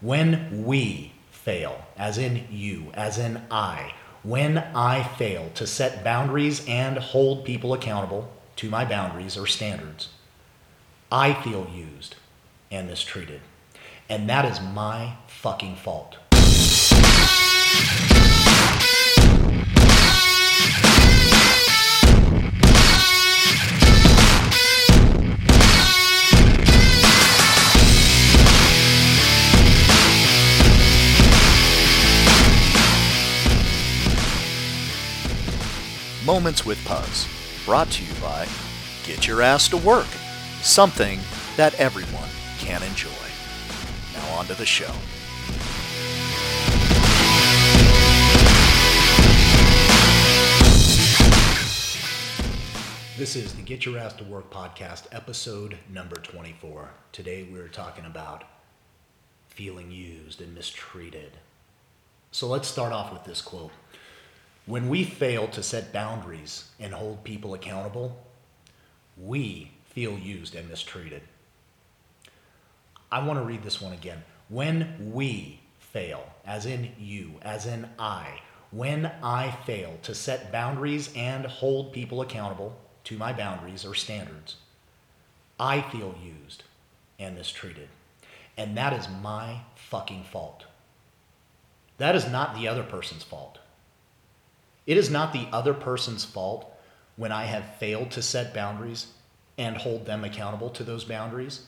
When we fail, as in you, as in I, when I fail to set boundaries and hold people accountable to my boundaries or standards, I feel used and mistreated. And that is my fucking fault. Moments with Puz, brought to you by Get Your Ass to Work, something that everyone can enjoy. Now, on to the show. This is the Get Your Ass to Work podcast, episode number 24. Today we're talking about feeling used and mistreated. So let's start off with this quote. When we fail to set boundaries and hold people accountable, we feel used and mistreated. I want to read this one again. When we fail, as in you, as in I, when I fail to set boundaries and hold people accountable to my boundaries or standards, I feel used and mistreated. And that is my fucking fault. That is not the other person's fault. It is not the other person's fault when I have failed to set boundaries and hold them accountable to those boundaries.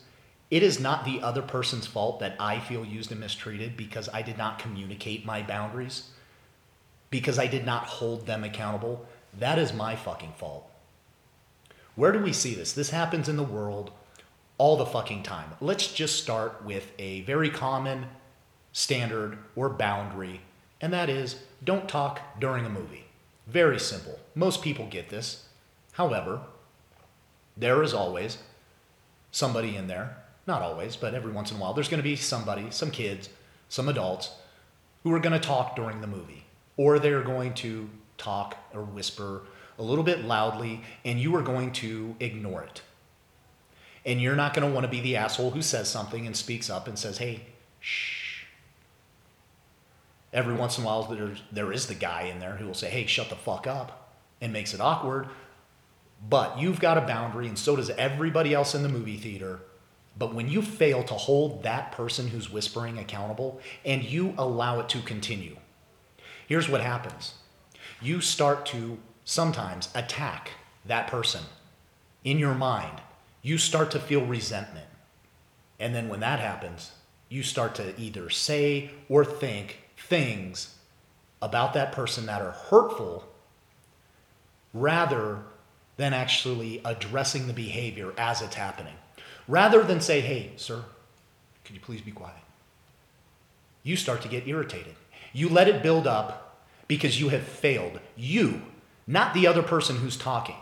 It is not the other person's fault that I feel used and mistreated because I did not communicate my boundaries, because I did not hold them accountable. That is my fucking fault. Where do we see this? This happens in the world all the fucking time. Let's just start with a very common standard or boundary, and that is don't talk during a movie. Very simple. Most people get this. However, there is always somebody in there, not always, but every once in a while, there's going to be somebody, some kids, some adults, who are going to talk during the movie, or they're going to talk or whisper a little bit loudly, and you are going to ignore it. And you're not going to want to be the asshole who says something and speaks up and says, hey, shh. Every once in a while, there's, there is the guy in there who will say, hey, shut the fuck up, and makes it awkward. But you've got a boundary, and so does everybody else in the movie theater. But when you fail to hold that person who's whispering accountable and you allow it to continue, here's what happens you start to sometimes attack that person in your mind. You start to feel resentment. And then when that happens, you start to either say or think things about that person that are hurtful rather than actually addressing the behavior as it's happening. Rather than say, hey, sir, could you please be quiet? You start to get irritated. You let it build up because you have failed. You, not the other person who's talking,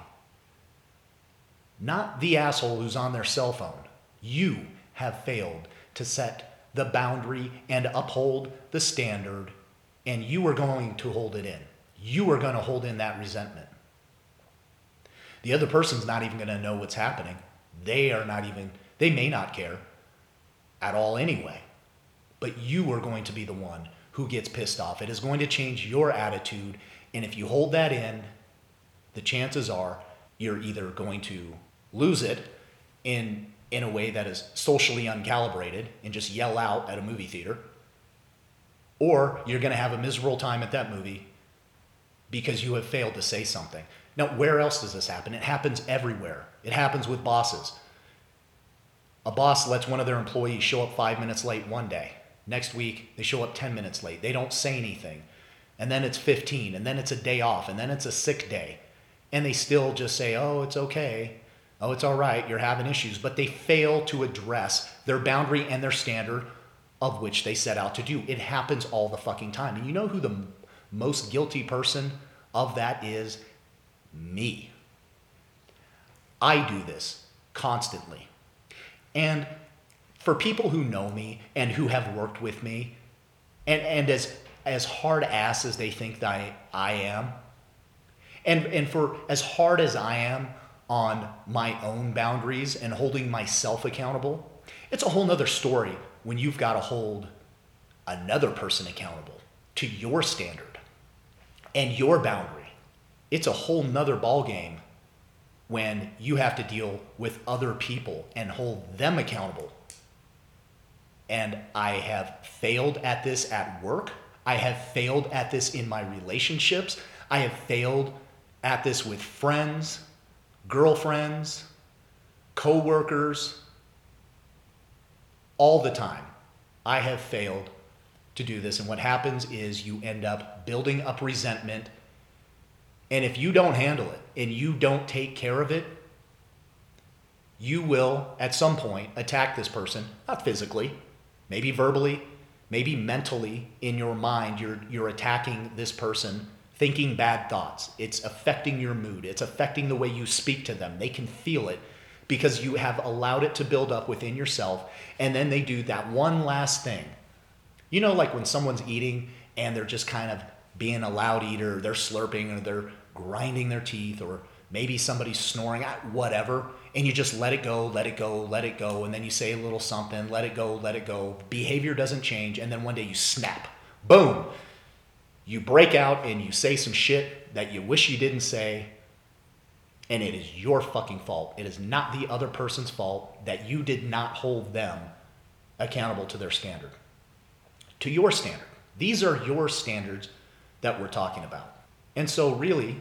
not the asshole who's on their cell phone. You have failed to set the boundary and uphold the standard, and you are going to hold it in. You are going to hold in that resentment. The other person's not even going to know what's happening. They are not even, they may not care at all anyway. But you are going to be the one who gets pissed off. It is going to change your attitude. And if you hold that in, the chances are you're either going to lose it in, in a way that is socially uncalibrated and just yell out at a movie theater, or you're going to have a miserable time at that movie because you have failed to say something. Now, where else does this happen? It happens everywhere. It happens with bosses. A boss lets one of their employees show up five minutes late one day. Next week, they show up 10 minutes late. They don't say anything. And then it's 15, and then it's a day off, and then it's a sick day. And they still just say, oh, it's okay. Oh, it's all right. You're having issues. But they fail to address their boundary and their standard of which they set out to do. It happens all the fucking time. And you know who the most guilty person of that is? me. I do this constantly. And for people who know me and who have worked with me, and, and as, as hard ass as they think that I, I am, and, and for as hard as I am on my own boundaries and holding myself accountable, it's a whole nother story when you've got to hold another person accountable to your standard and your boundary. It's a whole nother ballgame when you have to deal with other people and hold them accountable. And I have failed at this at work. I have failed at this in my relationships. I have failed at this with friends, girlfriends, coworkers, all the time. I have failed to do this. And what happens is you end up building up resentment. And if you don't handle it and you don't take care of it, you will at some point attack this person, not physically, maybe verbally, maybe mentally in your mind, you're, you're attacking this person, thinking bad thoughts. It's affecting your mood, it's affecting the way you speak to them. They can feel it because you have allowed it to build up within yourself. And then they do that one last thing. You know, like when someone's eating and they're just kind of being a loud eater, they're slurping or they're grinding their teeth, or maybe somebody's snoring, whatever, and you just let it go, let it go, let it go, and then you say a little something, let it go, let it go. Behavior doesn't change, and then one day you snap. Boom! You break out and you say some shit that you wish you didn't say, and it is your fucking fault. It is not the other person's fault that you did not hold them accountable to their standard, to your standard. These are your standards that we're talking about. And so, really,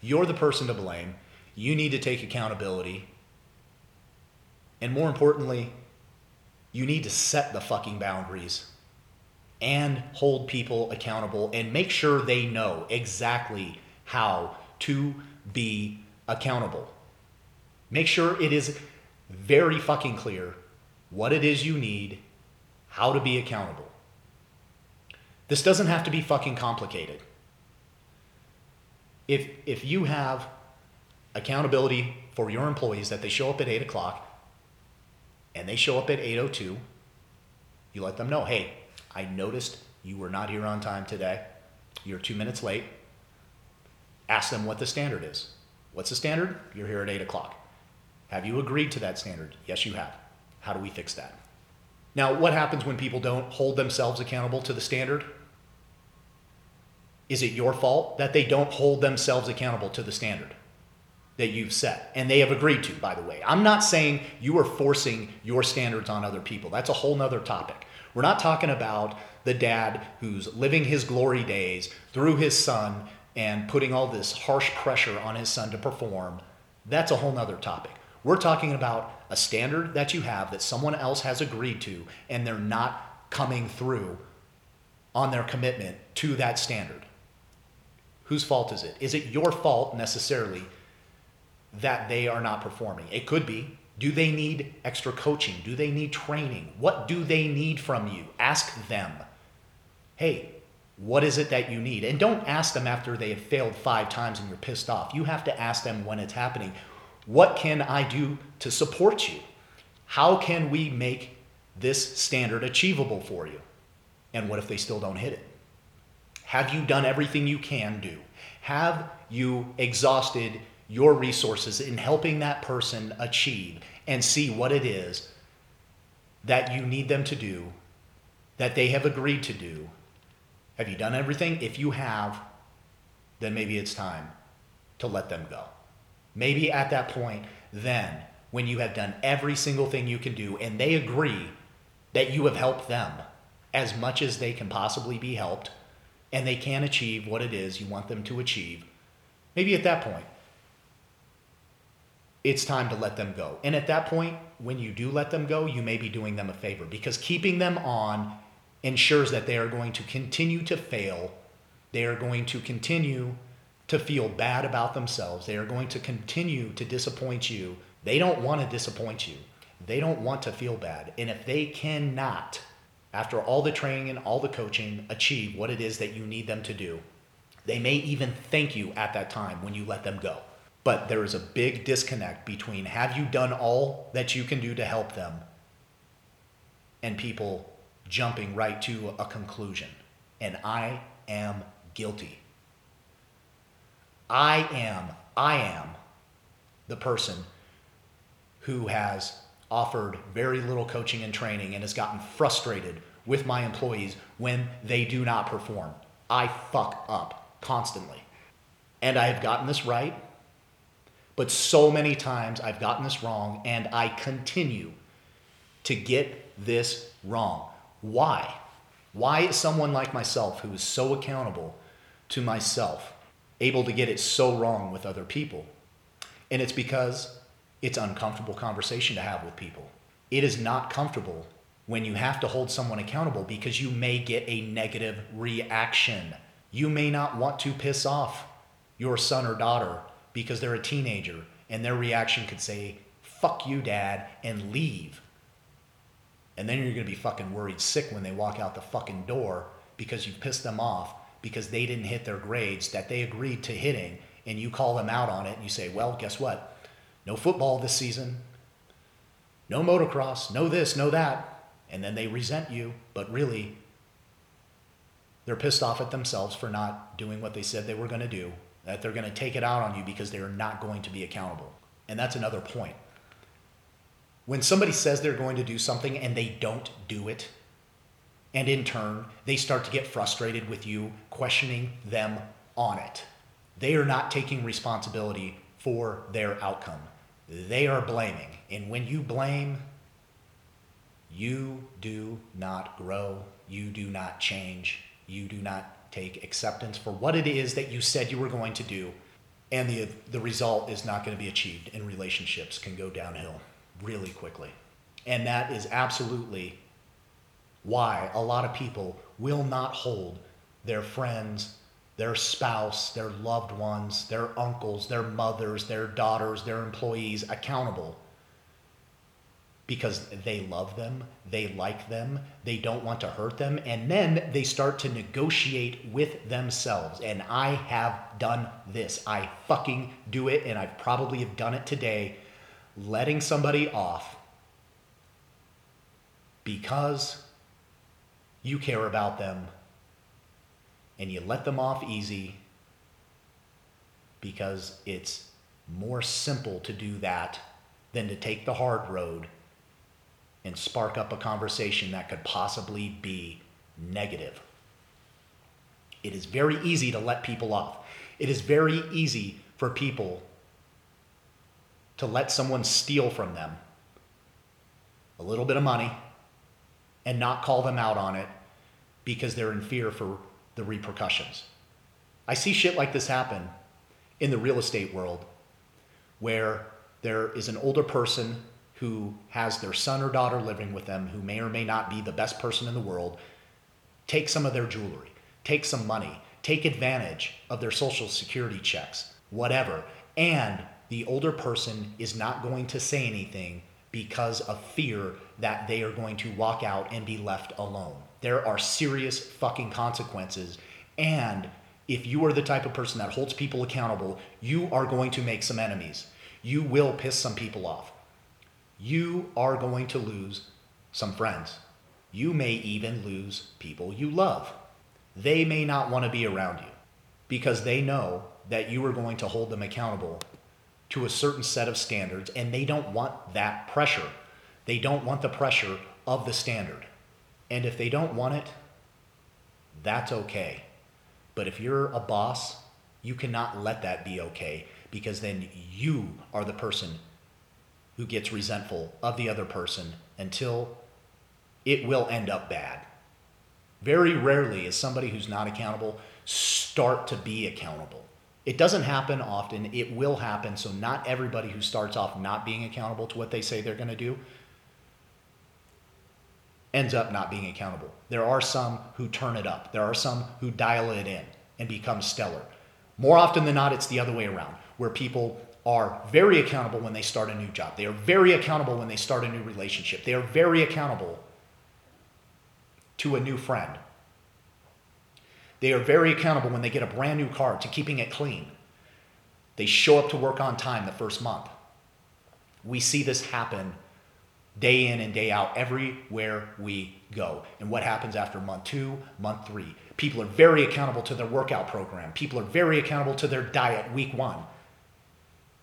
you're the person to blame. You need to take accountability. And more importantly, you need to set the fucking boundaries and hold people accountable and make sure they know exactly how to be accountable. Make sure it is very fucking clear what it is you need, how to be accountable. This doesn't have to be fucking complicated. If, if you have accountability for your employees that they show up at 8 o'clock and they show up at 8.02, you let them know, hey, I noticed you were not here on time today. You're two minutes late. Ask them what the standard is. What's the standard? You're here at 8 o'clock. Have you agreed to that standard? Yes, you have. How do we fix that? Now, what happens when people don't hold themselves accountable to the standard? Is it your fault that they don't hold themselves accountable to the standard that you've set? And they have agreed to, by the way. I'm not saying you are forcing your standards on other people. That's a whole nother topic. We're not talking about the dad who's living his glory days through his son and putting all this harsh pressure on his son to perform, that's a whole nother topic. We're talking about a standard that you have that someone else has agreed to, and they're not coming through on their commitment to that standard. Whose fault is it? Is it your fault necessarily that they are not performing? It could be. Do they need extra coaching? Do they need training? What do they need from you? Ask them. Hey, what is it that you need? And don't ask them after they have failed five times and you're pissed off. You have to ask them when it's happening. What can I do to support you? How can we make this standard achievable for you? And what if they still don't hit it? Have you done everything you can do? Have you exhausted your resources in helping that person achieve and see what it is that you need them to do, that they have agreed to do, have you done everything? If you have, then maybe it's time to let them go. Maybe at that point, then, when you have done every single thing you can do and they agree that you have helped them as much as they can possibly be helped and they can achieve what it is you want them to achieve, maybe at that point, it's time to let them go. And at that point, when you do let them go, you may be doing them a favor because keeping them on ensures that they are going to continue to fail. They are going to continue to feel bad about themselves. They are going to continue to disappoint you. They don't want to disappoint you. They don't want to feel bad. And if they cannot, after all the training and all the coaching, achieve what it is that you need them to do, they may even thank you at that time when you let them go. But there is a big disconnect between have you done all that you can do to help them and people jumping right to a conclusion. And I am guilty. I am, I am the person who has offered very little coaching and training and has gotten frustrated with my employees when they do not perform. I fuck up constantly. And I have gotten this right, but so many times I've gotten this wrong, and I continue to get this wrong. Why? Why is someone like myself, who is so accountable to myself, able to get it so wrong with other people? And it's because it's uncomfortable conversation to have with people. It is not comfortable when you have to hold someone accountable because you may get a negative reaction. You may not want to piss off your son or daughter because they're a teenager and their reaction could say, fuck you, dad, and leave. And then you're going to be fucking worried sick when they walk out the fucking door because you pissed them off because they didn't hit their grades that they agreed to hitting and you call them out on it and you say, well, guess what? No football this season. No motocross. No this, no that. And then they resent you, but really, they're pissed off at themselves for not doing what they said they were going to do, that they're going to take it out on you because they are not going to be accountable. And that's another point. When somebody says they're going to do something and they don't do it, and in turn, they start to get frustrated with you, questioning them on it. They are not taking responsibility for their outcome. They are blaming. And when you blame, you do not grow. You do not change. You do not take acceptance for what it is that you said you were going to do. And the, the result is not going to be achieved, and relationships can go downhill really quickly. And that is absolutely why a lot of people will not hold their friends, their spouse, their loved ones, their uncles, their mothers, their daughters, their employees accountable because they love them, they like them, they don't want to hurt them, and then they start to negotiate with themselves. And I have done this. I fucking do it, and I probably have done it today, letting somebody off because you care about them and you let them off easy because it's more simple to do that than to take the hard road and spark up a conversation that could possibly be negative. It is very easy to let people off. It is very easy for people to let someone steal from them a little bit of money and not call them out on it because they're in fear for the repercussions. I see shit like this happen in the real estate world where there is an older person who has their son or daughter living with them who may or may not be the best person in the world take some of their jewelry, take some money, take advantage of their social security checks, whatever. And the older person is not going to say anything because of fear that they are going to walk out and be left alone. There are serious fucking consequences. And if you are the type of person that holds people accountable, you are going to make some enemies. You will piss some people off you are going to lose some friends. You may even lose people you love. They may not want to be around you because they know that you are going to hold them accountable to a certain set of standards and they don't want that pressure. They don't want the pressure of the standard. And if they don't want it, that's okay. But if you're a boss, you cannot let that be okay because then you are the person who gets resentful of the other person until it will end up bad. Very rarely is somebody who's not accountable start to be accountable. It doesn't happen often. It will happen. So, not everybody who starts off not being accountable to what they say they're going to do ends up not being accountable. There are some who turn it up, there are some who dial it in and become stellar. More often than not, it's the other way around, where people are very accountable when they start a new job. They are very accountable when they start a new relationship. They are very accountable to a new friend. They are very accountable when they get a brand new car to keeping it clean. They show up to work on time the first month. We see this happen day in and day out everywhere we go. And what happens after month two, month three? People are very accountable to their workout program. People are very accountable to their diet week one.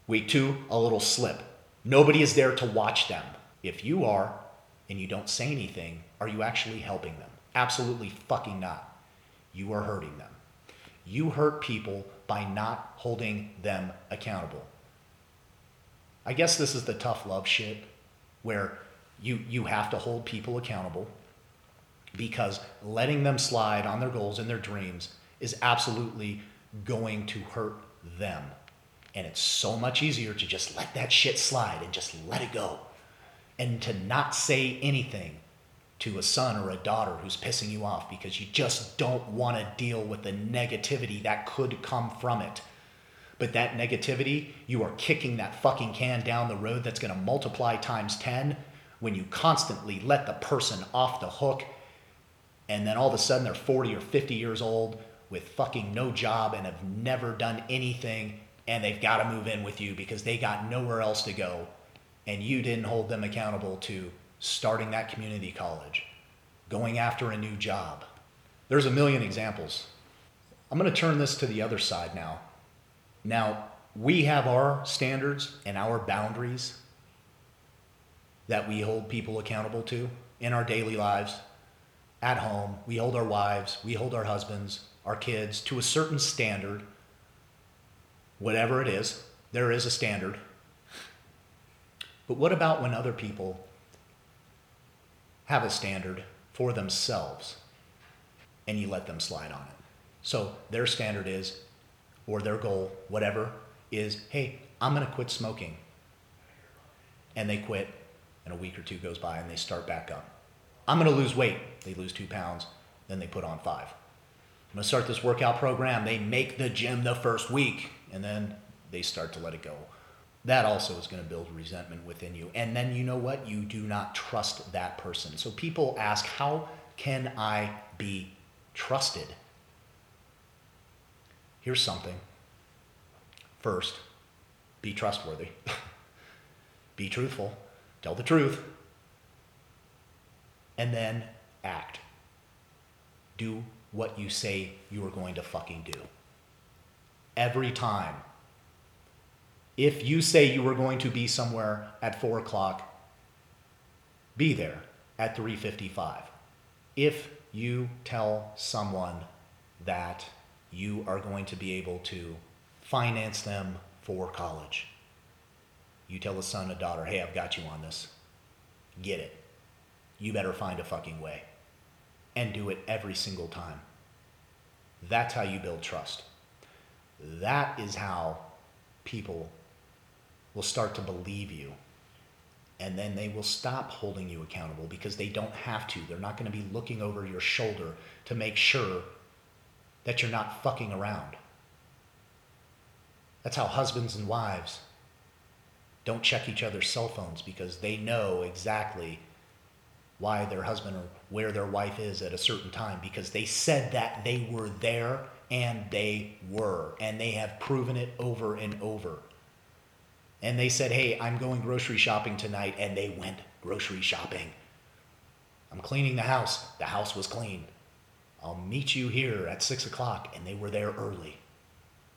Week two, a little slip. Nobody is there to watch them. If you are, and you don't say anything, are you actually helping them? Absolutely fucking not. You are hurting them. You hurt people by not holding them accountable. I guess this is the tough love shit where you, you have to hold people accountable because letting them slide on their goals and their dreams is absolutely going to hurt them. And it's so much easier to just let that shit slide and just let it go. And to not say anything to a son or a daughter who's pissing you off because you just don't want to deal with the negativity that could come from it. But that negativity, you are kicking that fucking can down the road that's going to multiply times 10 when you constantly let the person off the hook and then all of a sudden they're 40 or 50 years old with fucking no job and have never done anything and they've got to move in with you because they got nowhere else to go and you didn't hold them accountable to starting that community college, going after a new job. There's a million examples. I'm going to turn this to the other side now. Now, we have our standards and our boundaries that we hold people accountable to in our daily lives. At home, we hold our wives, we hold our husbands, our kids to a certain standard, whatever it is. There is a standard. But what about when other people have a standard for themselves and you let them slide on it? So their standard is, or their goal, whatever, is hey, I'm going to quit smoking. And they quit, and a week or two goes by and they start back up. I'm going to lose weight. They lose two pounds, then they put on five. I'm going to start this workout program. They make the gym the first week, and then they start to let it go that also is going to build resentment within you. And then you know what? You do not trust that person. So people ask, How can I be trusted? Here's something. First, be trustworthy, be truthful, tell the truth, and then act. Do what you say you are going to fucking do. Every time if you say you were going to be somewhere at 4 o'clock, be there at 3.55. If you tell someone that you are going to be able to finance them for college, you tell a son, a daughter, hey, I've got you on this. Get it. You better find a fucking way. And do it every single time. That's how you build trust. That is how people will start to believe you. And then they will stop holding you accountable because they don't have to. They're not going to be looking over your shoulder to make sure that you're not fucking around. That's how husbands and wives don't check each other's cell phones because they know exactly why their husband or where their wife is at a certain time because they said that they were there and they were. And they have proven it over and over and they said, Hey, I'm going grocery shopping tonight, and they went grocery shopping. I'm cleaning the house. The house was clean. I'll meet you here at six o'clock, and they were there early.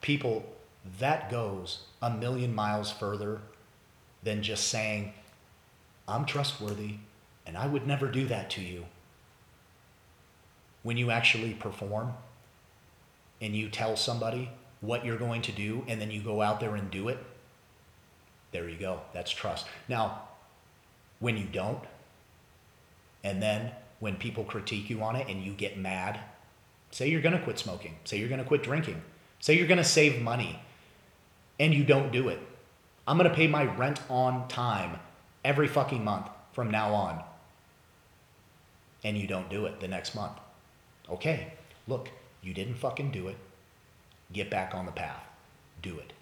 People, that goes a million miles further than just saying, I'm trustworthy, and I would never do that to you. When you actually perform and you tell somebody what you're going to do, and then you go out there and do it, there you go. That's trust. Now, when you don't, and then when people critique you on it and you get mad, say you're going to quit smoking, say you're going to quit drinking, say you're going to save money, and you don't do it. I'm going to pay my rent on time every fucking month from now on. And you don't do it the next month. Okay, look, you didn't fucking do it. Get back on the path. Do it.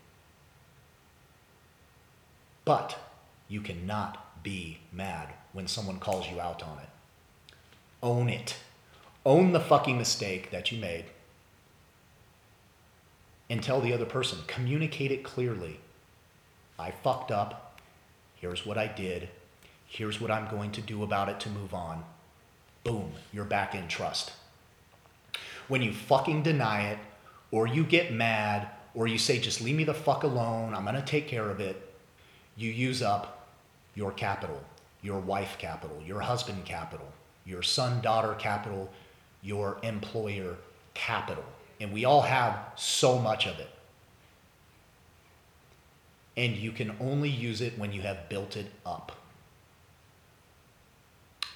But you cannot be mad when someone calls you out on it. Own it. Own the fucking mistake that you made and tell the other person. Communicate it clearly. I fucked up. Here's what I did. Here's what I'm going to do about it to move on. Boom, you're back in trust. When you fucking deny it, or you get mad, or you say, just leave me the fuck alone, I'm gonna take care of it, you use up your capital. your wife capital, your husband capital, your son daughter capital, your employer capital. And we all have so much of it. And you can only use it when you have built it up.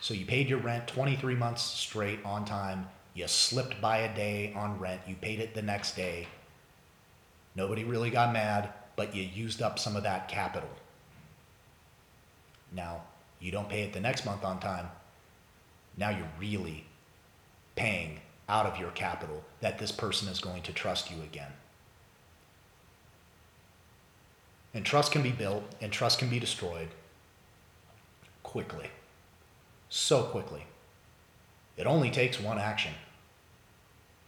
So you paid your rent 23 months straight on time. You slipped by a day on rent. You paid it the next day. Nobody really got mad, but you used up some of that capital. Now, you don't pay it the next month on time. Now you're really paying out of your capital that this person is going to trust you again. And trust can be built and trust can be destroyed quickly. So quickly. It only takes one action.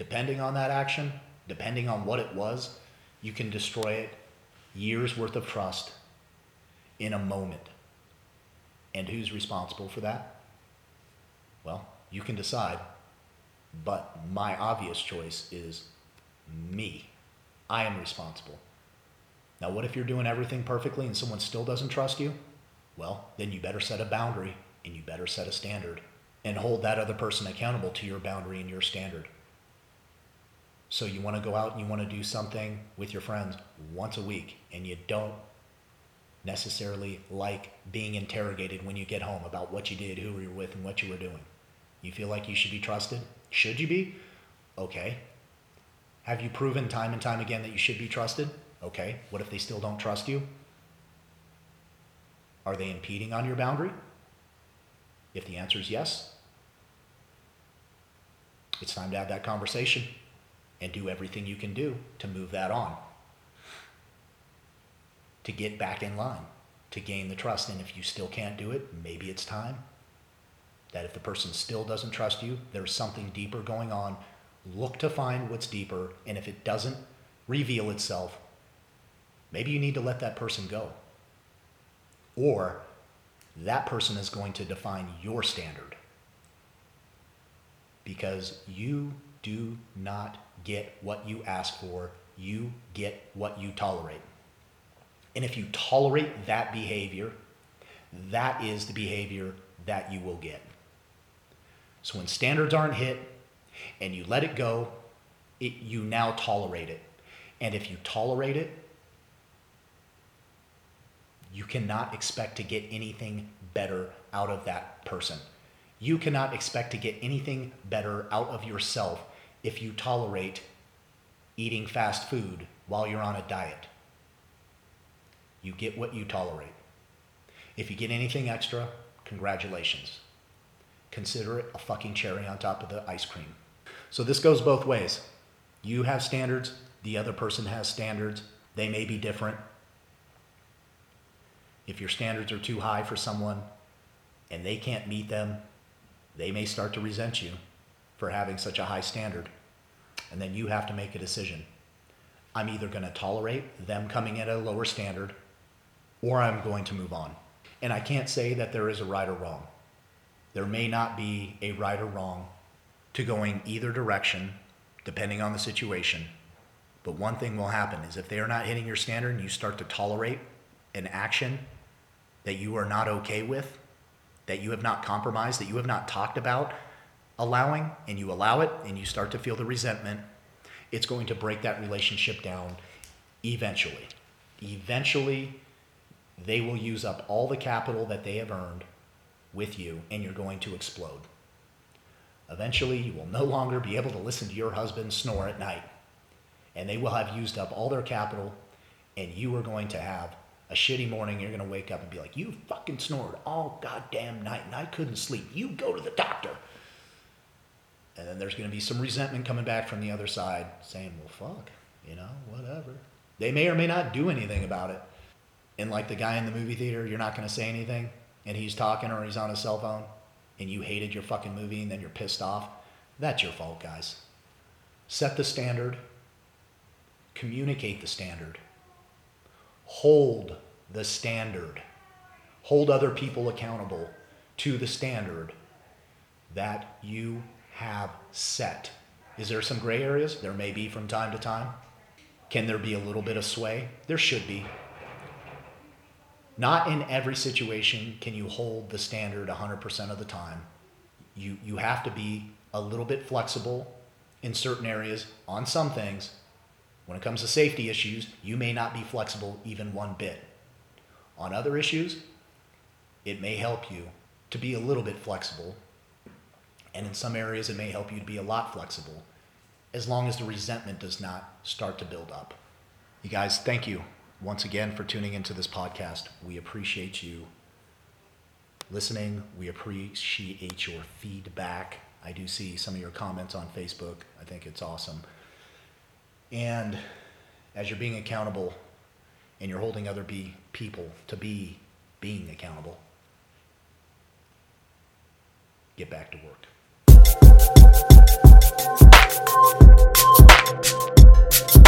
Depending on that action, depending on what it was, you can destroy it years worth of trust in a moment. And who's responsible for that? Well, you can decide, but my obvious choice is me. I am responsible. Now, what if you're doing everything perfectly and someone still doesn't trust you? Well, then you better set a boundary and you better set a standard and hold that other person accountable to your boundary and your standard. So you want to go out and you want to do something with your friends once a week and you don't necessarily like being interrogated when you get home about what you did, who you were with, and what you were doing. You feel like you should be trusted? Should you be? Okay. Have you proven time and time again that you should be trusted? Okay. What if they still don't trust you? Are they impeding on your boundary? If the answer is yes, it's time to have that conversation and do everything you can do to move that on, to get back in line, to gain the trust. And if you still can't do it, maybe it's time that if the person still doesn't trust you, there's something deeper going on. Look to find what's deeper. And if it doesn't reveal itself, maybe you need to let that person go. Or that person is going to define your standard. Because you do not get what you ask for, you get what you tolerate. And if you tolerate that behavior, that is the behavior that you will get. So when standards aren't hit and you let it go, it, you now tolerate it. And if you tolerate it, you cannot expect to get anything better out of that person. You cannot expect to get anything better out of yourself if you tolerate eating fast food while you're on a diet. You get what you tolerate. If you get anything extra, congratulations. Consider it a fucking cherry on top of the ice cream. So this goes both ways. You have standards, the other person has standards. They may be different. If your standards are too high for someone and they can't meet them, they may start to resent you for having such a high standard. And then you have to make a decision. I'm either going to tolerate them coming at a lower standard or I'm going to move on. And I can't say that there is a right or wrong. There may not be a right or wrong to going either direction, depending on the situation. But one thing will happen is if they are not hitting your standard and you start to tolerate an action that you are not okay with, that you have not compromised, that you have not talked about allowing, and you allow it and you start to feel the resentment, it's going to break that relationship down eventually. Eventually, they will use up all the capital that they have earned with you and you're going to explode. Eventually, you will no longer be able to listen to your husband snore at night. And they will have used up all their capital, and you are going to have a shitty morning. You're going to wake up and be like, You fucking snored all goddamn night, and I couldn't sleep. You go to the doctor. And then there's going to be some resentment coming back from the other side saying, Well, fuck, you know, whatever. They may or may not do anything about it. And like the guy in the movie theater, you're not going to say anything and he's talking or he's on his cell phone and you hated your fucking movie and then you're pissed off, that's your fault, guys. Set the standard, communicate the standard, hold the standard, hold other people accountable to the standard that you have set. Is there some gray areas? There may be from time to time. Can there be a little bit of sway? There should be. not in every situation can you hold the standard 100% of the time. You, you have to be a little bit flexible in certain areas on some things. When it comes to safety issues, you may not be flexible even one bit. On other issues, it may help you to be a little bit flexible. And in some areas, it may help you to be a lot flexible as long as the resentment does not start to build up. You guys, thank you once again for tuning into this podcast. We appreciate you listening. We appreciate your feedback. I do see some of your comments on Facebook. I think it's awesome. And as you're being accountable and you're holding other be people to be being accountable, get back to work. フフフ。